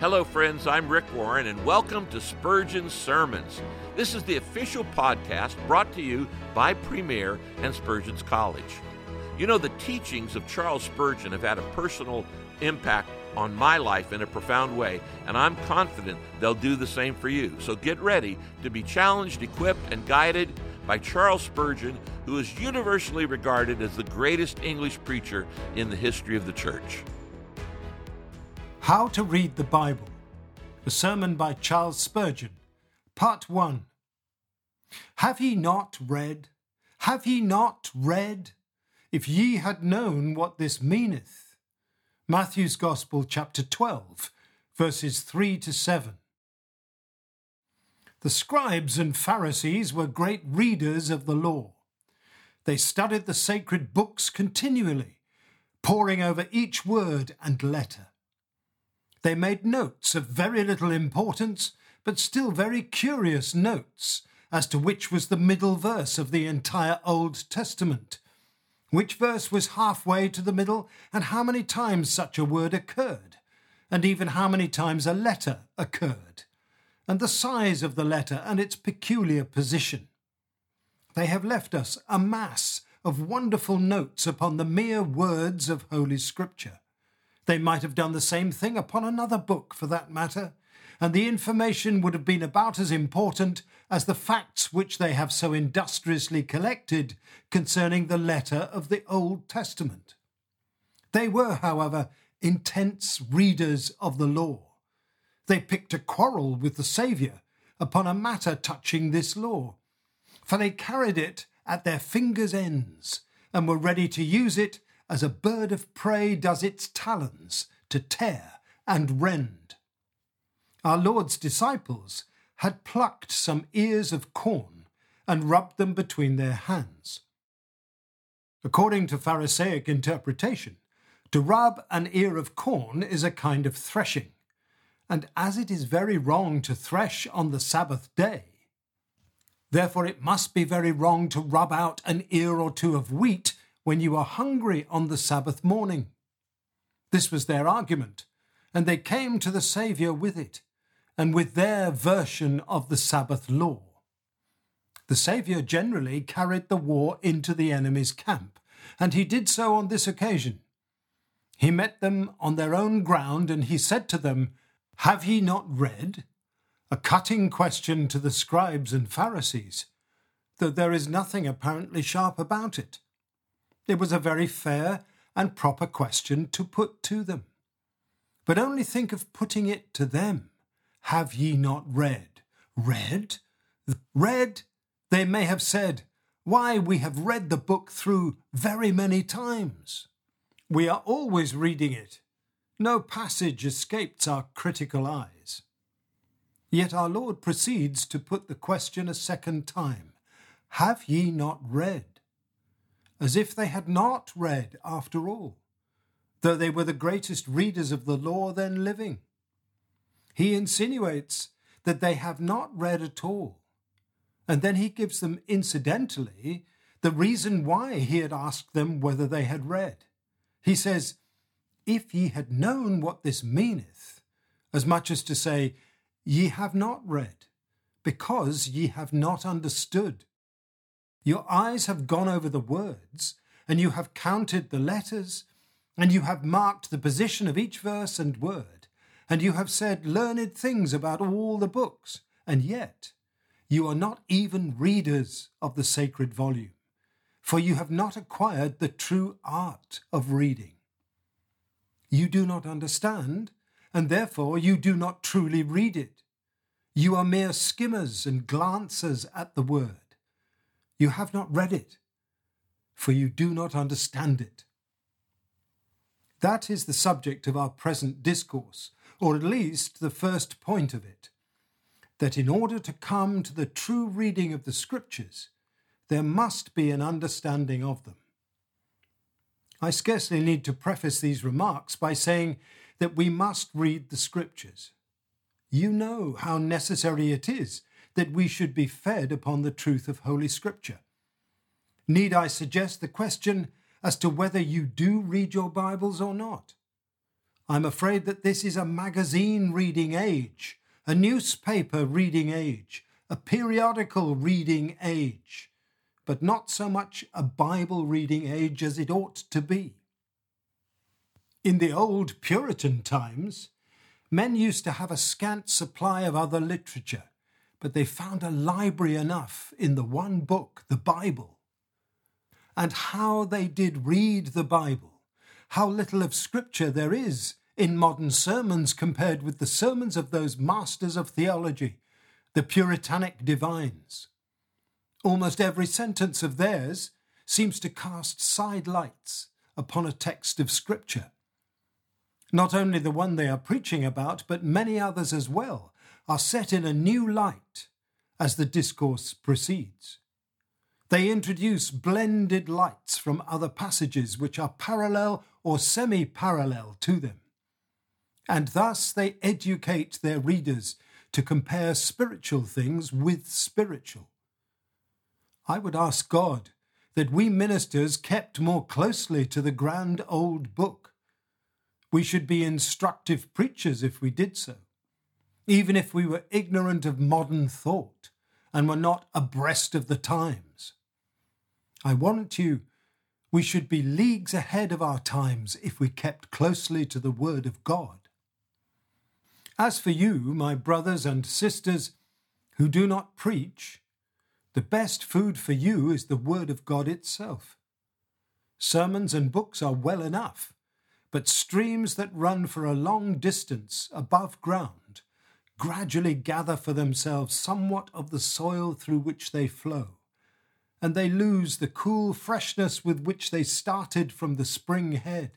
Hello, friends. I'm Rick Warren, and welcome to Spurgeon's Sermons. This is the official podcast brought to you by Premier and Spurgeon's College. You know, the teachings of Charles Spurgeon have had a personal impact on my life in a profound way, and I'm confident they'll do the same for you. So get ready to be challenged, equipped, and guided by Charles Spurgeon, who is universally regarded as the greatest English preacher in the history of the church. How to Read the Bible, a sermon by Charles Spurgeon, Part 1. Have ye not read? Have ye not read? If ye had known what this meaneth. Matthew's Gospel, chapter 12, verses 3 to 7. The scribes and Pharisees were great readers of the law. They studied the sacred books continually, poring over each word and letter. They made notes of very little importance, but still very curious notes as to which was the middle verse of the entire Old Testament, which verse was halfway to the middle, and how many times such a word occurred, and even how many times a letter occurred, and the size of the letter and its peculiar position. They have left us a mass of wonderful notes upon the mere words of Holy Scripture. They might have done the same thing upon another book, for that matter, and the information would have been about as important as the facts which they have so industriously collected concerning the letter of the Old Testament. They were, however, intense readers of the law. They picked a quarrel with the Saviour upon a matter touching this law, for they carried it at their fingers' ends and were ready to use it as a bird of prey does its talons to tear and rend. Our Lord's disciples had plucked some ears of corn and rubbed them between their hands. According to Pharisaic interpretation, to rub an ear of corn is a kind of threshing, and as it is very wrong to thresh on the Sabbath day, therefore it must be very wrong to rub out an ear or two of wheat when you are hungry on the Sabbath morning. This was their argument, and they came to the Saviour with it, and with their version of the Sabbath law. The Saviour generally carried the war into the enemy's camp, and he did so on this occasion. He met them on their own ground, and he said to them, Have ye not read? A cutting question to the scribes and Pharisees, though there is nothing apparently sharp about it. It was a very fair and proper question to put to them. But only think of putting it to them. Have ye not read? Read? Read? They may have said, Why, we have read the book through very many times. We are always reading it. No passage escapes our critical eyes. Yet our Lord proceeds to put the question a second time Have ye not read? As if they had not read after all, though they were the greatest readers of the law then living. He insinuates that they have not read at all, and then he gives them incidentally the reason why he had asked them whether they had read. He says, If ye had known what this meaneth, as much as to say, Ye have not read, because ye have not understood. Your eyes have gone over the words, and you have counted the letters, and you have marked the position of each verse and word, and you have said learned things about all the books, and yet you are not even readers of the sacred volume. for you have not acquired the true art of reading. You do not understand, and therefore you do not truly read it. You are mere skimmers and glancers at the word. You have not read it, for you do not understand it. That is the subject of our present discourse, or at least the first point of it that in order to come to the true reading of the Scriptures, there must be an understanding of them. I scarcely need to preface these remarks by saying that we must read the Scriptures. You know how necessary it is that we should be fed upon the truth of Holy Scripture. Need I suggest the question as to whether you do read your Bibles or not? I'm afraid that this is a magazine reading age, a newspaper reading age, a periodical reading age but not so much a Bible reading age as it ought to be. In the old Puritan times, men used to have a scant supply of other literature, but they found a library enough in the one book, the Bible. And how they did read the Bible, how little of Scripture there is in modern sermons compared with the sermons of those masters of theology, the Puritanic divines. Almost every sentence of theirs seems to cast side lights upon a text of Scripture. Not only the one they are preaching about, but many others as well, are set in a new light as the discourse proceeds. They introduce blended lights from other passages which are parallel or semi parallel to them. And thus they educate their readers to compare spiritual things with spiritual. I would ask God that we ministers kept more closely to the grand old book. We should be instructive preachers if we did so, even if we were ignorant of modern thought and were not abreast of the times. I warrant you, we should be leagues ahead of our times if we kept closely to the Word of God. As for you, my brothers and sisters, who do not preach, the best food for you is the Word of God itself. Sermons and books are well enough, but streams that run for a long distance above ground gradually gather for themselves somewhat of the soil through which they flow, and they lose the cool freshness with which they started from the spring head.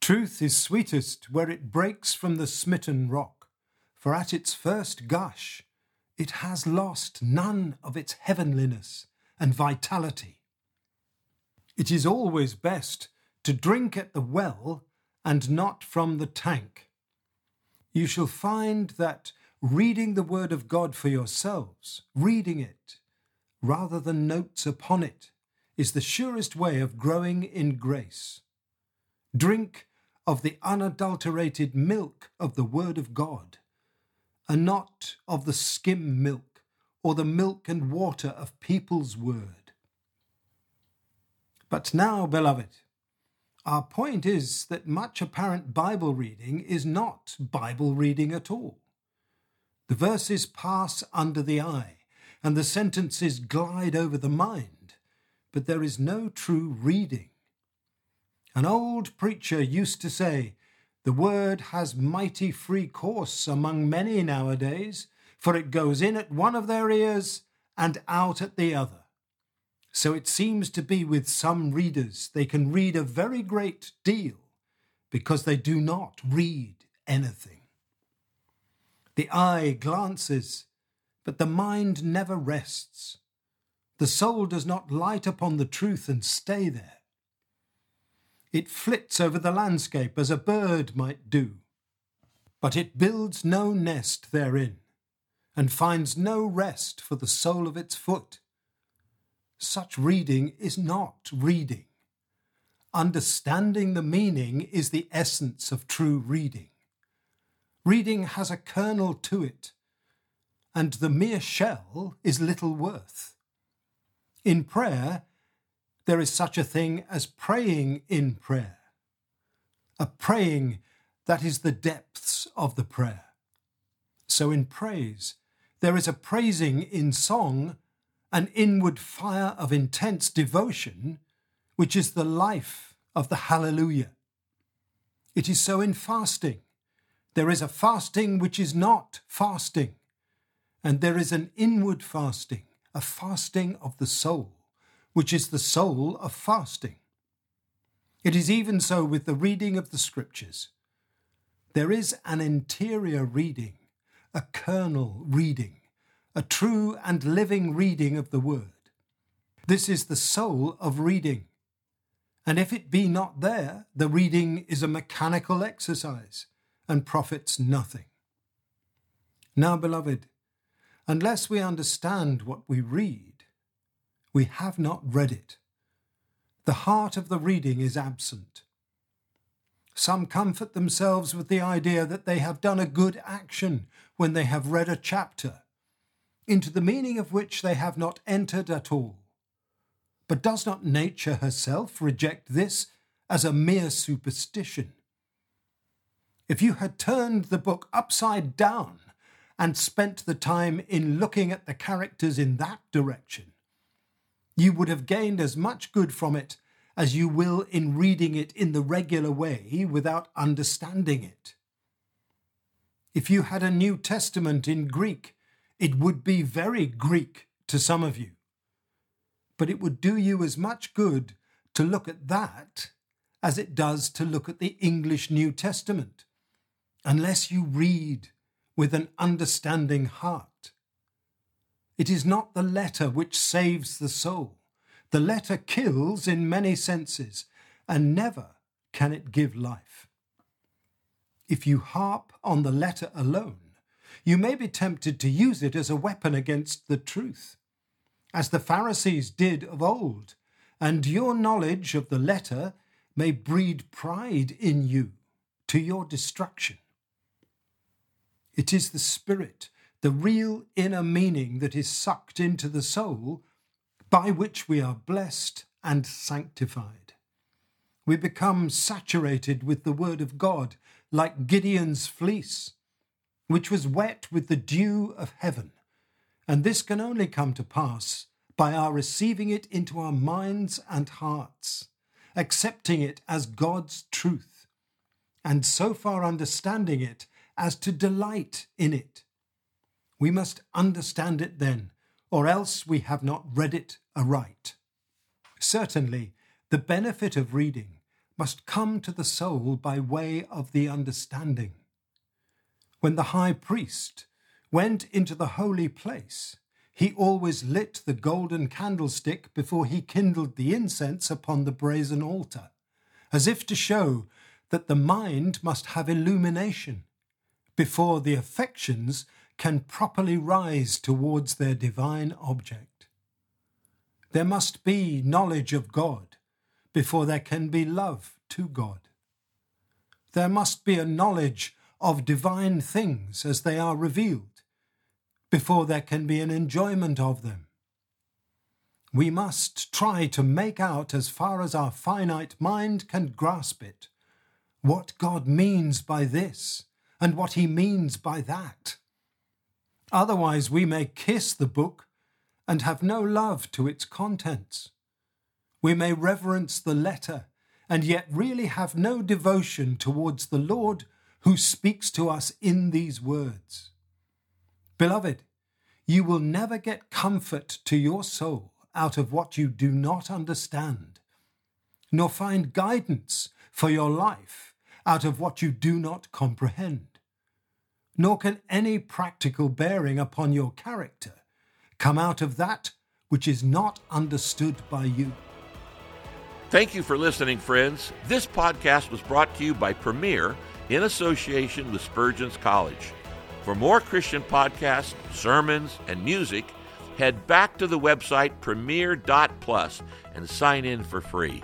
Truth is sweetest where it breaks from the smitten rock, for at its first gush it has lost none of its heavenliness and vitality. It is always best to drink at the well and not from the tank. You shall find that reading the Word of God for yourselves, reading it, rather than notes upon it, is the surest way of growing in grace. Drink of the unadulterated milk of the Word of God and not of the skim milk or the milk and water of people's word. But now, beloved, our point is that much apparent Bible reading is not Bible reading at all. The verses pass under the eye and the sentences glide over the mind, but there is no true reading. An old preacher used to say the word has mighty free course among many nowadays, for it goes in at one of their ears and out at the other. So it seems to be with some readers, they can read a very great deal because they do not read anything. The eye glances, but the mind never rests. The soul does not light upon the truth and stay there. It flits over the landscape as a bird might do, but it builds no nest therein, and finds no rest for the sole of its foot. Such reading is not reading. Understanding the meaning is the essence of true reading. Reading has a kernel to it, and the mere shell is little worth. In prayer, there is such a thing as praying in prayer, a praying that is the depths of the prayer. So in praise, there is a praising in song an inward fire of intense devotion, which is the life of the Hallelujah. It is so in fasting. There is a fasting which is not fasting, and there is an inward fasting, a fasting of the soul, which is the soul of fasting. It is even so with the reading of the Scriptures. There is an interior reading, a kernel reading, a true and living reading of the Word. This is the soul of reading. And if it be not there, the reading is a mechanical exercise and profits nothing. Now, beloved, unless we understand what we read, we have not read it. The heart of the reading is absent. Some comfort themselves with the idea that they have done a good action when they have read a chapter, into the meaning of which they have not entered at all. But does not nature herself reject this as a mere superstition? If you had turned the book upside down and spent the time in looking at the characters in that direction, you would have gained as much good from it as you will in reading it in the regular way without understanding it. If you had a New Testament in Greek, it would be very Greek to some of you but it would do you as much good to look at that as it does to look at the English New Testament, unless you read with an understanding heart. It is not the letter which saves the soul. The letter kills in many senses, and never can it give life. If you harp on the letter alone, you may be tempted to use it as a weapon against the truth as the Pharisees did of old, and your knowledge of the letter may breed pride in you to your destruction. It is the Spirit, the real inner meaning that is sucked into the soul, by which we are blessed and sanctified. We become saturated with the Word of God, like Gideon's fleece, which was wet with the dew of heaven and this can only come to pass by our receiving it into our minds and hearts, accepting it as God's truth, and so far understanding it as to delight in it. We must understand it then, or else we have not read it aright. Certainly, the benefit of reading must come to the soul by way of the understanding. When the high priest went into the holy place, he always lit the golden candlestick before he kindled the incense upon the brazen altar, as if to show that the mind must have illumination before the affections can properly rise towards their divine object. There must be knowledge of God before there can be love to God. There must be a knowledge of divine things as they are revealed before there can be an enjoyment of them. We must try to make out, as far as our finite mind can grasp it, what God means by this and what he means by that. Otherwise, we may kiss the book and have no love to its contents. We may reverence the letter and yet really have no devotion towards the Lord who speaks to us in these words. Beloved, you will never get comfort to your soul out of what you do not understand, nor find guidance for your life out of what you do not comprehend, nor can any practical bearing upon your character come out of that which is not understood by you. Thank you for listening, friends. This podcast was brought to you by Premier in association with Spurgeon's College. For more Christian podcasts, sermons, and music, head back to the website premier.plus and sign in for free.